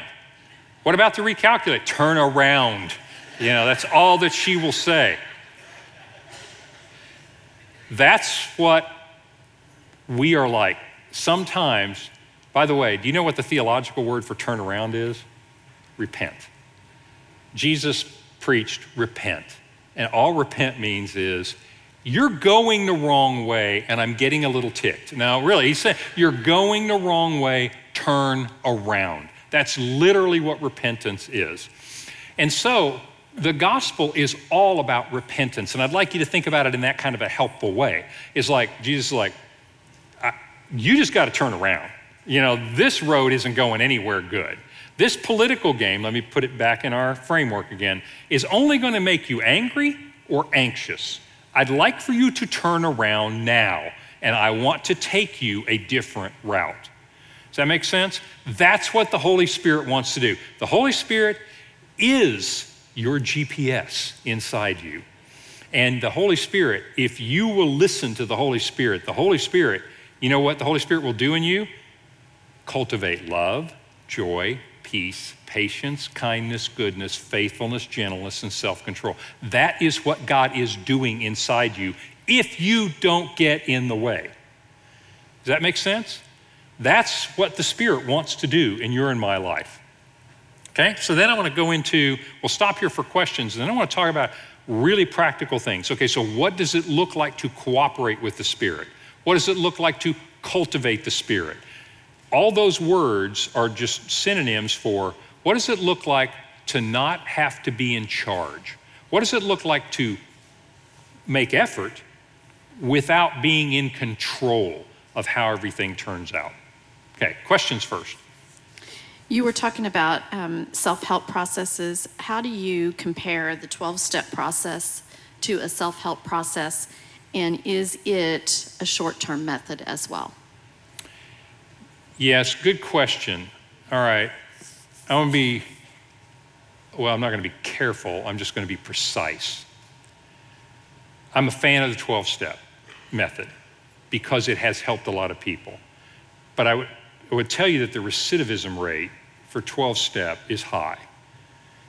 What about the recalculate? Turn around. You know, that's all that she will say. That's what we are like. Sometimes by the way, do you know what the theological word for turn around is? Repent. Jesus preached repent. And all repent means is you're going the wrong way and I'm getting a little ticked. Now, really, he said, you're going the wrong way, turn around. That's literally what repentance is. And so, the gospel is all about repentance. And I'd like you to think about it in that kind of a helpful way. It's like, Jesus is like, you just got to turn around you know, this road isn't going anywhere good. This political game, let me put it back in our framework again, is only going to make you angry or anxious. I'd like for you to turn around now, and I want to take you a different route. Does that make sense? That's what the Holy Spirit wants to do. The Holy Spirit is your GPS inside you. And the Holy Spirit, if you will listen to the Holy Spirit, the Holy Spirit, you know what the Holy Spirit will do in you? Cultivate love, joy, peace, patience, kindness, goodness, faithfulness, gentleness, and self control. That is what God is doing inside you if you don't get in the way. Does that make sense? That's what the Spirit wants to do in your and my life. Okay, so then I want to go into, we'll stop here for questions, and then I want to talk about really practical things. Okay, so what does it look like to cooperate with the Spirit? What does it look like to cultivate the Spirit? All those words are just synonyms for what does it look like to not have to be in charge? What does it look like to make effort without being in control of how everything turns out? Okay, questions first. You were talking about um, self help processes. How do you compare the 12 step process to a self help process? And is it a short term method as well? Yes, good question. All right. I want to be, well, I'm not going to be careful. I'm just going to be precise. I'm a fan of the 12 step method because it has helped a lot of people. But I would, I would tell you that the recidivism rate for 12 step is high.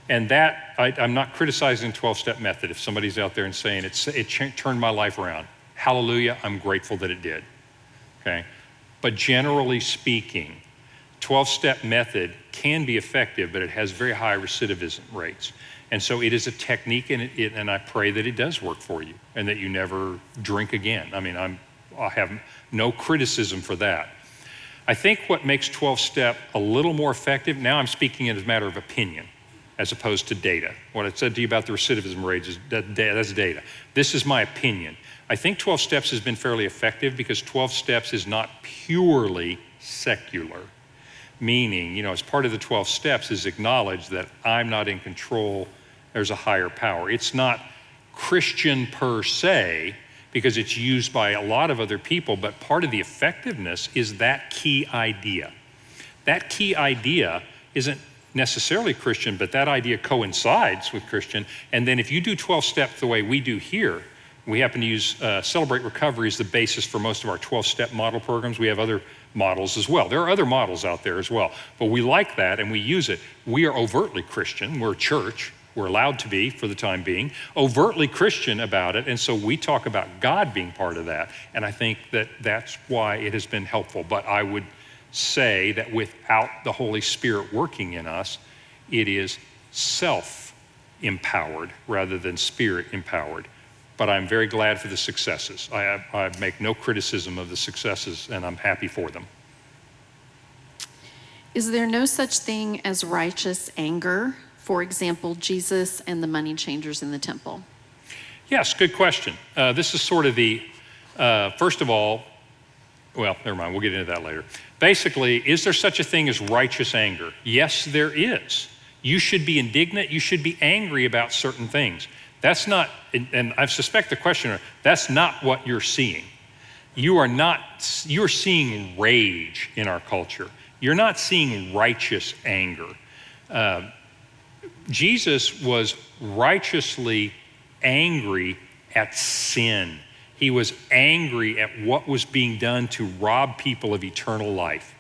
And that, I, am not criticizing 12 step method. If somebody's out there and saying it turned my life around, hallelujah, I'm grateful that it did. Okay? But generally speaking, 12 step method can be effective, but it has very high recidivism rates. And so it is a technique, and, it, and I pray that it does work for you and that you never drink again. I mean, I'm, I have no criticism for that. I think what makes 12 step a little more effective, now I'm speaking as a matter of opinion as opposed to data. What I said to you about the recidivism rates is that, that's data. This is my opinion. I think 12 steps has been fairly effective because 12 steps is not purely secular. Meaning, you know, as part of the 12 steps is acknowledge that I'm not in control, there's a higher power. It's not Christian per se because it's used by a lot of other people, but part of the effectiveness is that key idea. That key idea isn't necessarily Christian, but that idea coincides with Christian. And then if you do 12 steps the way we do here, we happen to use uh, Celebrate Recovery as the basis for most of our 12 step model programs. We have other models as well. There are other models out there as well, but we like that and we use it. We are overtly Christian, we're a church. We're allowed to be for the time being, overtly Christian about it. And so we talk about God being part of that. And I think that that's why it has been helpful. But I would say that without the Holy Spirit working in us, it is self empowered rather than spirit empowered. But I'm very glad for the successes. I, I, make no criticism of the successes, and I'm happy for them. Is there no such thing as righteous anger? For example, Jesus and the money changers in the temple? Yes, good question. Uh, this is sort of the, uh, first of all, well, never mind, we'll get into that later. Basically, is there such a thing as righteous anger? Yes, there is. You should be indignant, you should be angry about certain things. That's not, and I suspect the questioner, that's not what you're seeing. You are not, you're seeing rage in our culture. You're not seeing righteous anger. Uh, Jesus was righteously angry at sin. He was angry at what was being done to rob people of eternal life.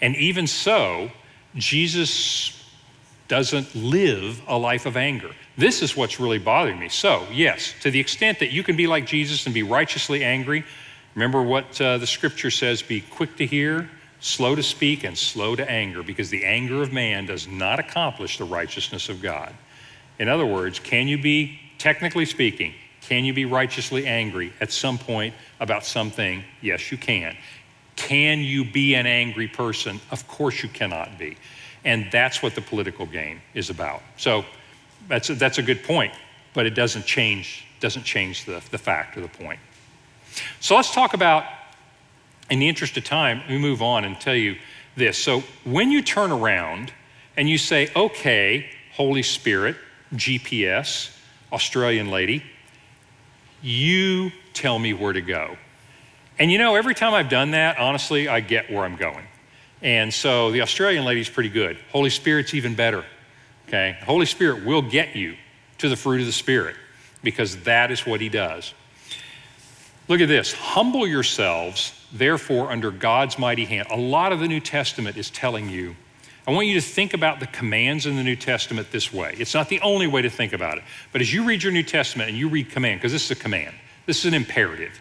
And even so, Jesus doesn't live a life of anger. This is what's really bothering me. So, yes, to the extent that you can be like Jesus and be righteously angry, remember what uh, the scripture says be quick to hear, slow to speak, and slow to anger, because the anger of man does not accomplish the righteousness of God. In other words, can you be, technically speaking, can you be righteously angry at some point about something? Yes, you can. Can you be an angry person? Of course you cannot be. And that's what the political game is about. So that's a, that's a good point, but it doesn't change, doesn't change the, the fact or the point. So let's talk about, in the interest of time, we move on and tell you this. So when you turn around and you say, okay, Holy Spirit, GPS, Australian lady, you tell me where to go. And you know, every time I've done that, honestly, I get where I'm going. And so the Australian lady's pretty good. Holy Spirit's even better. Okay? Holy Spirit will get you to the fruit of the Spirit because that is what he does. Look at this. Humble yourselves, therefore, under God's mighty hand. A lot of the New Testament is telling you I want you to think about the commands in the New Testament this way. It's not the only way to think about it, but as you read your New Testament and you read command, because this is a command, this is an imperative.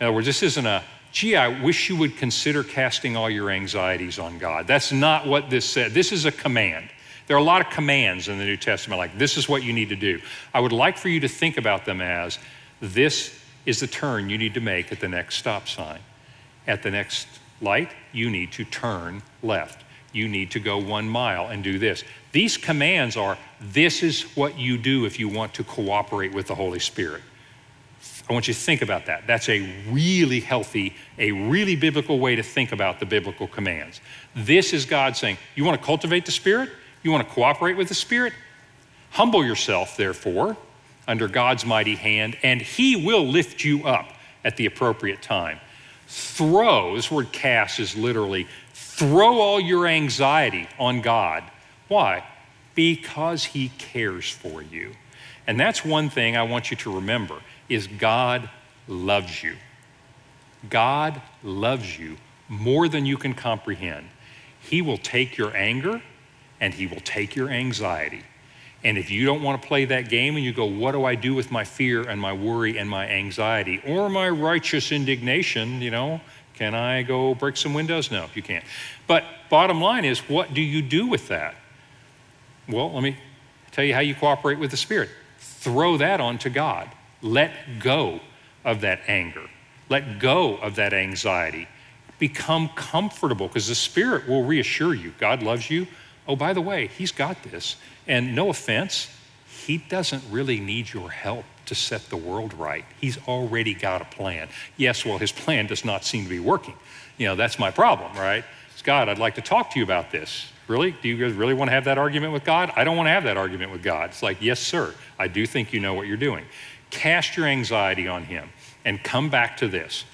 In other words, this isn't a, gee, I wish you would consider casting all your anxieties on God. That's not what this said. This is a command. There are a lot of commands in the New Testament, like this is what you need to do. I would like for you to think about them as this is the turn you need to make at the next stop sign. At the next light, you need to turn left you need to go one mile and do this. These commands are this is what you do if you want to cooperate with the Holy Spirit. I want you to think about that. That's a really healthy, a really biblical way to think about the biblical commands. This is God saying, You want to cultivate the Spirit? You want to cooperate with the Spirit? Humble yourself, therefore, under God's mighty hand, and He will lift you up at the appropriate time. Throw, this word cast is literally throw all your anxiety on God. Why? Because He cares for you. And that's one thing I want you to remember is God loves you. God loves you more than you can comprehend. He will take your anger and he will take your anxiety. And if you don't want to play that game and you go, what do I do with my fear and my worry and my anxiety or my righteous indignation, you know, can I go break some windows? No, you can't. But bottom line is, what do you do with that? Well, let me tell you how you cooperate with the Spirit. Throw that onto God. Let go of that anger. Let go of that anxiety. Become comfortable because the Spirit will reassure you. God loves you. Oh, by the way, He's got this. And no offense, He doesn't really need your help to set the world right. He's already got a plan. Yes, well, His plan does not seem to be working. You know, that's my problem, right? God, I'd like to talk to you about this. Really? Do you guys really want to have that argument with God? I don't want to have that argument with God. It's like, yes, sir, I do think you know what you're doing. Cast your anxiety on Him and come back to this.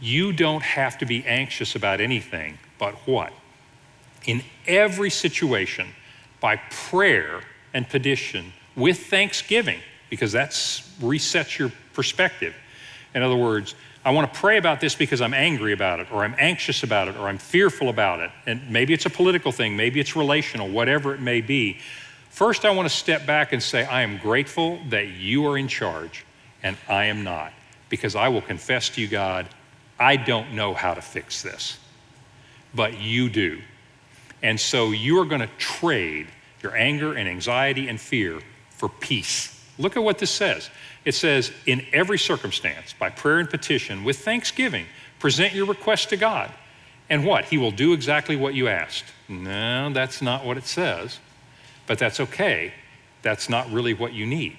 You don't have to be anxious about anything, but what? In every situation, by prayer and petition with thanksgiving, because that resets your perspective. In other words, I want to pray about this because I'm angry about it, or I'm anxious about it, or I'm fearful about it. And maybe it's a political thing, maybe it's relational, whatever it may be. First, I want to step back and say, I am grateful that you are in charge and I am not, because I will confess to you, God, I don't know how to fix this, but you do. And so you are going to trade your anger and anxiety and fear for peace. Look at what this says. It says, in every circumstance, by prayer and petition, with thanksgiving, present your request to God. And what? He will do exactly what you asked. No, that's not what it says. But that's okay. That's not really what you need.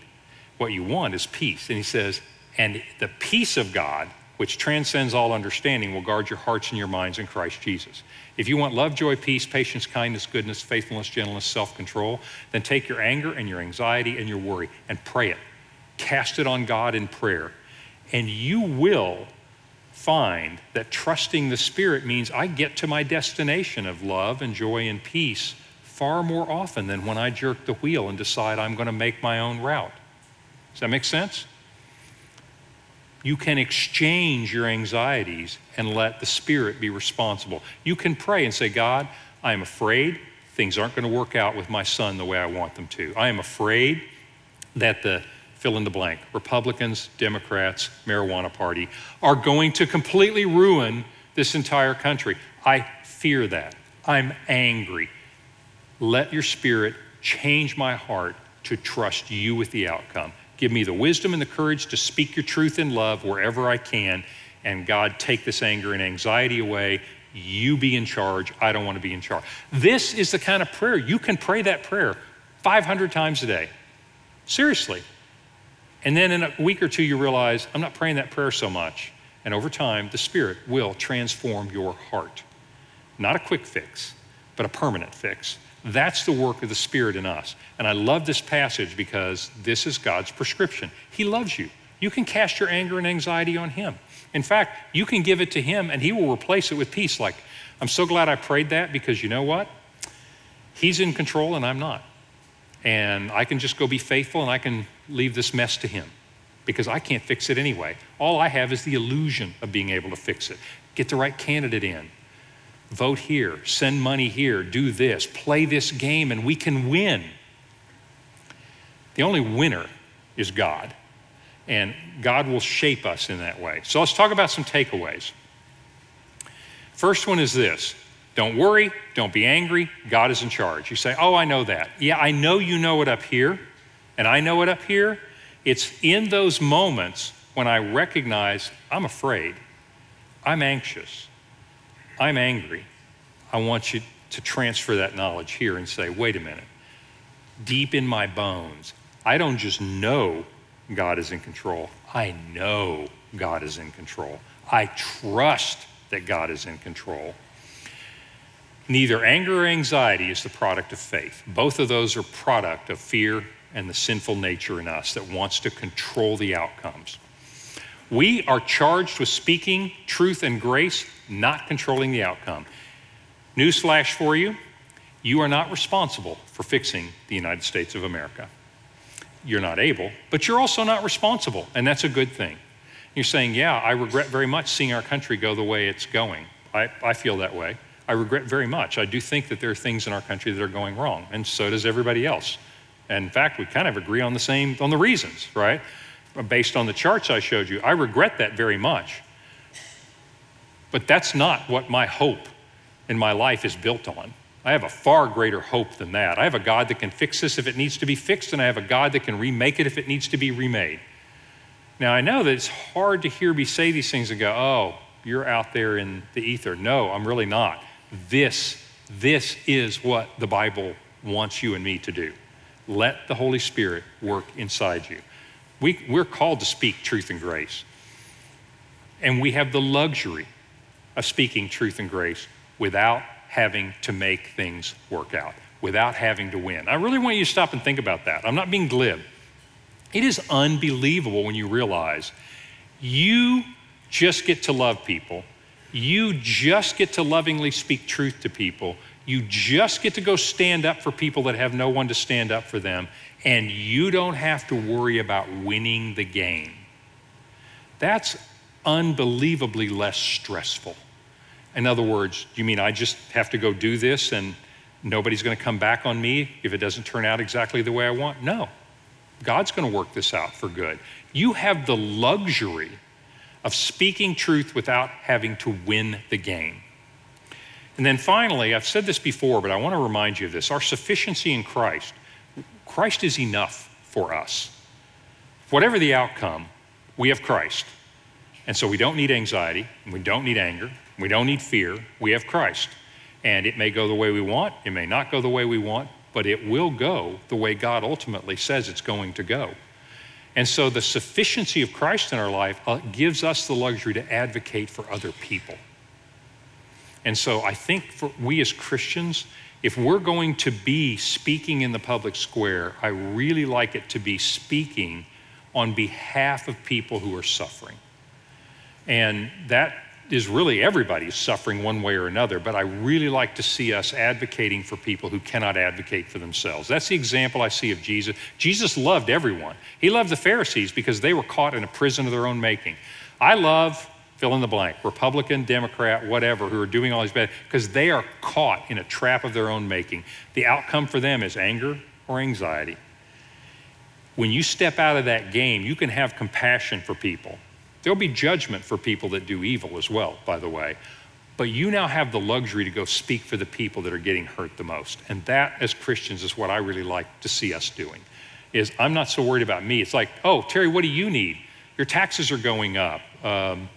What you want is peace. And he says, and the peace of God, which transcends all understanding, will guard your hearts and your minds in Christ Jesus. If you want love, joy, peace, patience, kindness, goodness, faithfulness, gentleness, self control, then take your anger and your anxiety and your worry and pray it. Cast it on God in prayer. And you will find that trusting the Spirit means I get to my destination of love and joy and peace far more often than when I jerk the wheel and decide I'm going to make my own route. Does that make sense? You can exchange your anxieties and let the Spirit be responsible. You can pray and say, God, I am afraid things aren't going to work out with my son the way I want them to. I am afraid that the fill in the blank, Republicans, Democrats, marijuana party, are going to completely ruin this entire country. I fear that. I'm angry. Let your spirit change my heart to trust you with the outcome. Give me the wisdom and the courage to speak your truth in love wherever I can. And God, take this anger and anxiety away. You be in charge. I don't want to be in charge. This is the kind of prayer you can pray that prayer 500 times a day. Seriously. And then in a week or two, you realize, I'm not praying that prayer so much. And over time, the Spirit will transform your heart. Not a quick fix, but a permanent fix. That's the work of the Spirit in us. And I love this passage because this is God's prescription. He loves you. You can cast your anger and anxiety on Him. In fact, you can give it to Him and He will replace it with peace. Like, I'm so glad I prayed that because you know what? He's in control and I'm not. And I can just go be faithful and I can leave this mess to Him because I can't fix it anyway. All I have is the illusion of being able to fix it. Get the right candidate in, vote here, send money here, do this, play this game, and we can win. The only winner is God, and God will shape us in that way. So let's talk about some takeaways. First one is this don't worry, don't be angry, God is in charge. You say, Oh, I know that. Yeah, I know you know it up here, and I know it up here. It's in those moments when I recognize I'm afraid, I'm anxious, I'm angry. I want you to transfer that knowledge here and say, wait a minute. Deep in my bones, I don't just know God is in control, I know God is in control. I trust that God is in control. Neither anger or anxiety is the product of faith. Both of those are product of fear and the sinful nature in us that wants to control the outcomes. We are charged with speaking truth and grace, not controlling the outcome. Newsflash for you you are not responsible for fixing the United States of America. You're not able, but you're also not responsible, and that's a good thing. You're saying, Yeah, I regret very much seeing our country go the way it's going. I, I feel that way. I regret very much. I do think that there are things in our country that are going wrong, and so does everybody else. And in fact, we kind of agree on the same, on the reasons, right? Based on the charts I showed you. I regret that very much. But that's not what my hope in my life is built on. I have a far greater hope than that. I have a God that can fix this if it needs to be fixed, and I have a God that can remake it if it needs to be remade. Now, I know that it's hard to hear me say these things and go, oh, you're out there in the ether. No, I'm really not. This, this is what the Bible wants you and me to do. Let the Holy Spirit work inside you. We, we're called to speak truth and grace. And we have the luxury of speaking truth and grace without having to make things work out, without having to win. I really want you to stop and think about that. I'm not being glib. It is unbelievable when you realize you just get to love people, you just get to lovingly speak truth to people, you just get to go stand up for people that have no one to stand up for them, and you don't have to worry about winning the game. That's unbelievably less stressful. In other words, you mean I just have to go do this and nobody's going to come back on me if it doesn't turn out exactly the way I want? No. God's going to work this out for good. You have the luxury of speaking truth without having to win the game. And then finally, I've said this before, but I want to remind you of this our sufficiency in Christ. Christ is enough for us. Whatever the outcome, we have Christ. And so we don't need anxiety, and we don't need anger, we don't need fear. We have Christ. And it may go the way we want, it may not go the way we want, but it will go the way God ultimately says it's going to go. And so the sufficiency of Christ in our life uh, gives us the luxury to advocate for other people. And so I think for we as Christians, if we're going to be speaking in the public square, I really like it to be speaking on behalf of people who are suffering. And that is really everybody's suffering one way or another, but I really like to see us advocating for people who cannot advocate for themselves. That's the example I see of Jesus. Jesus loved everyone. He loved the Pharisees because they were caught in a prison of their own making. I love fill in the blank, Republican, Democrat, whatever, who are doing all these bad, because they are caught in a trap of their own making. The outcome for them is anger or anxiety. When you step out of that game, you can have compassion for people. There'll be judgment for people that do evil as well, by the way. But you now have the luxury to go speak for the people that are getting hurt the most. And that, as Christians, is what I really like to see us doing. Is I'm not so worried about me. It's like, oh, Terry, what do you need? Your taxes are going up. Um,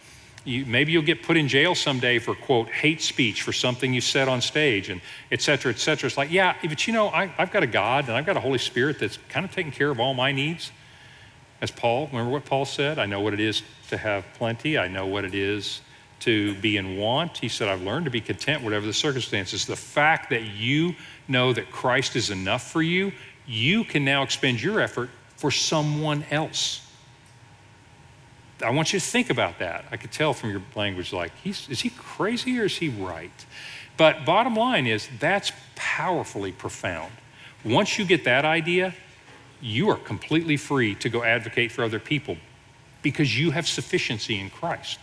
you, maybe you'll get put in jail someday for quote hate speech for something you said on stage and et cetera et cetera it's like yeah but you know I, i've got a god and i've got a holy spirit that's kind of taking care of all my needs as Paul, remember what Paul said? I know what it is to have plenty. I know what it is to be in want. He said, I've learned to be content, whatever the circumstances. The fact that you know that Christ is enough for you, you can now expend your effort for someone else. I want you to think about that. I could tell from your language, like, is he crazy or is he right? But bottom line is, that's powerfully profound. Once you get that idea, you are completely free to go advocate for other people because you have sufficiency in Christ.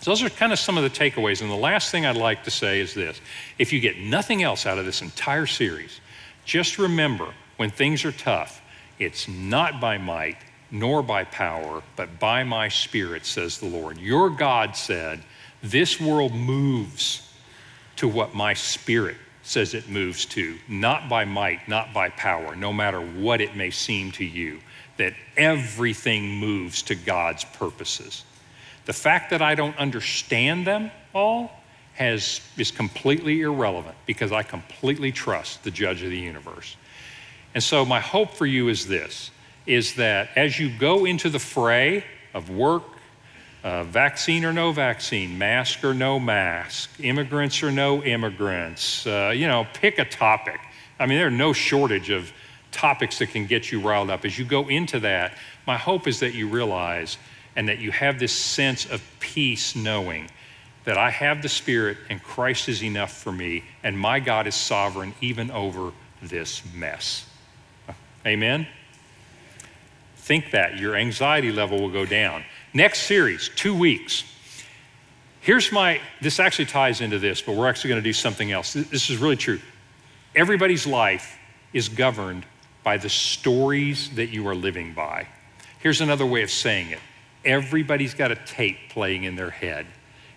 So, those are kind of some of the takeaways. And the last thing I'd like to say is this if you get nothing else out of this entire series, just remember when things are tough, it's not by might nor by power, but by my spirit, says the Lord. Your God said, This world moves to what my spirit says it moves to, not by might, not by power, no matter what it may seem to you, that everything moves to God's purposes. The fact that I don't understand them all has, is completely irrelevant because I completely trust the judge of the universe. And so my hope for you is this, is that as you go into the fray of work, uh, vaccine or no vaccine, mask or no mask, immigrants or no immigrants, uh, you know, pick a topic. I mean, there are no shortage of topics that can get you riled up. As you go into that, my hope is that you realize and that you have this sense of peace knowing that I have the Spirit and Christ is enough for me, and my God is sovereign even over this mess. Amen? Think that. Your anxiety level will go down. Next series, two weeks. Here's my, this actually ties into this, but we're actually going to do something else. This is really true. Everybody's life is governed by the stories that you are living by. Here's another way of saying it everybody's got a tape playing in their head,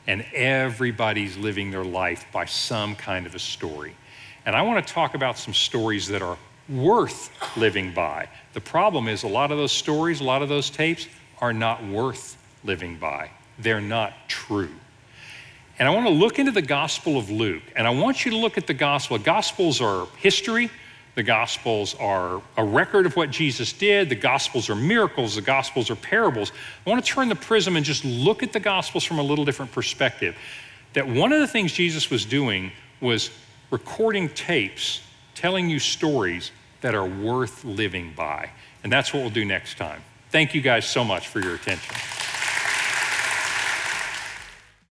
and everybody's living their life by some kind of a story. And I want to talk about some stories that are worth living by. The problem is, a lot of those stories, a lot of those tapes are not worth living by, they're not true. And I want to look into the Gospel of Luke, and I want you to look at the Gospel. Gospels are history, the Gospels are a record of what Jesus did. The Gospels are miracles. The Gospels are parables. I want to turn the prism and just look at the Gospels from a little different perspective. That one of the things Jesus was doing was recording tapes, telling you stories that are worth living by. And that's what we'll do next time. Thank you guys so much for your attention.